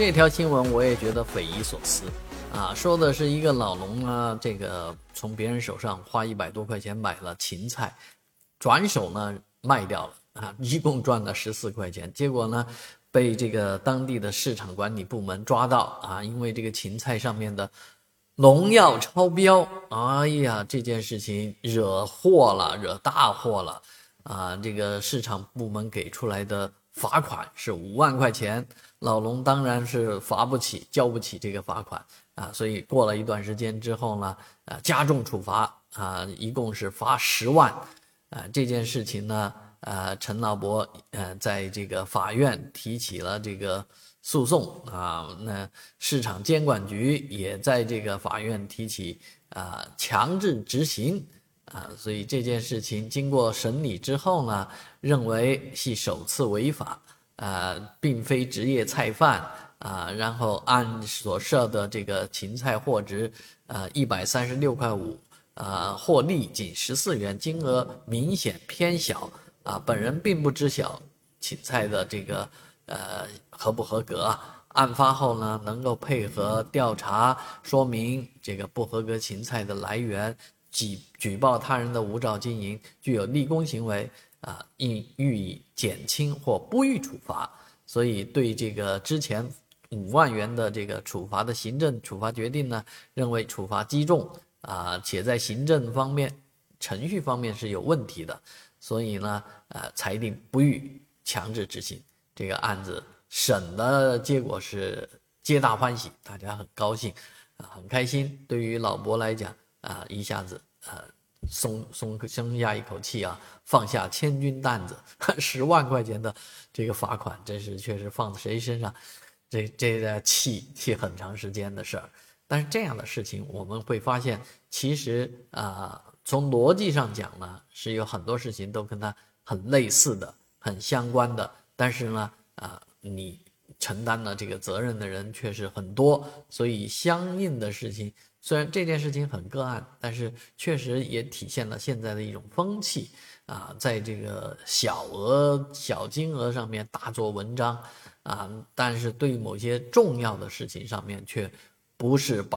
这条新闻我也觉得匪夷所思，啊，说的是一个老农呢，这个从别人手上花一百多块钱买了芹菜，转手呢卖掉了啊，一共赚了十四块钱，结果呢被这个当地的市场管理部门抓到啊，因为这个芹菜上面的农药超标，哎呀，这件事情惹祸了，惹大祸了啊！这个市场部门给出来的罚款是五万块钱。老龙当然是罚不起，交不起这个罚款啊，所以过了一段时间之后呢，啊，加重处罚啊，一共是罚十万，啊，这件事情呢，呃，陈老伯呃，在这个法院提起了这个诉讼啊，那市场监管局也在这个法院提起啊强制执行啊，所以这件事情经过审理之后呢，认为系首次违法。啊，并非职业菜贩啊，然后按所设的这个芹菜货值，呃，一百三十六块五，呃，获利仅十四元，金额明显偏小啊。本人并不知晓芹菜的这个呃合不合格。案发后呢，能够配合调查，说明这个不合格芹菜的来源，举举报他人的无照经营，具有立功行为。啊，应予以减轻或不予处罚，所以对这个之前五万元的这个处罚的行政处罚决定呢，认为处罚击重啊，且在行政方面、程序方面是有问题的，所以呢，呃，裁定不予强制执行。这个案子审的结果是皆大欢喜，大家很高兴啊，很开心。对于老伯来讲啊，一下子啊。松松松下一口气啊，放下千钧担子，十万块钱的这个罚款，真是确实放在谁身上，这这个气气很长时间的事儿。但是这样的事情，我们会发现，其实啊，从逻辑上讲呢，是有很多事情都跟它很类似的、很相关的。但是呢，啊，你承担了这个责任的人却是很多，所以相应的事情。虽然这件事情很个案，但是确实也体现了现在的一种风气啊，在这个小额小金额上面大做文章啊，但是对某些重要的事情上面却不是保。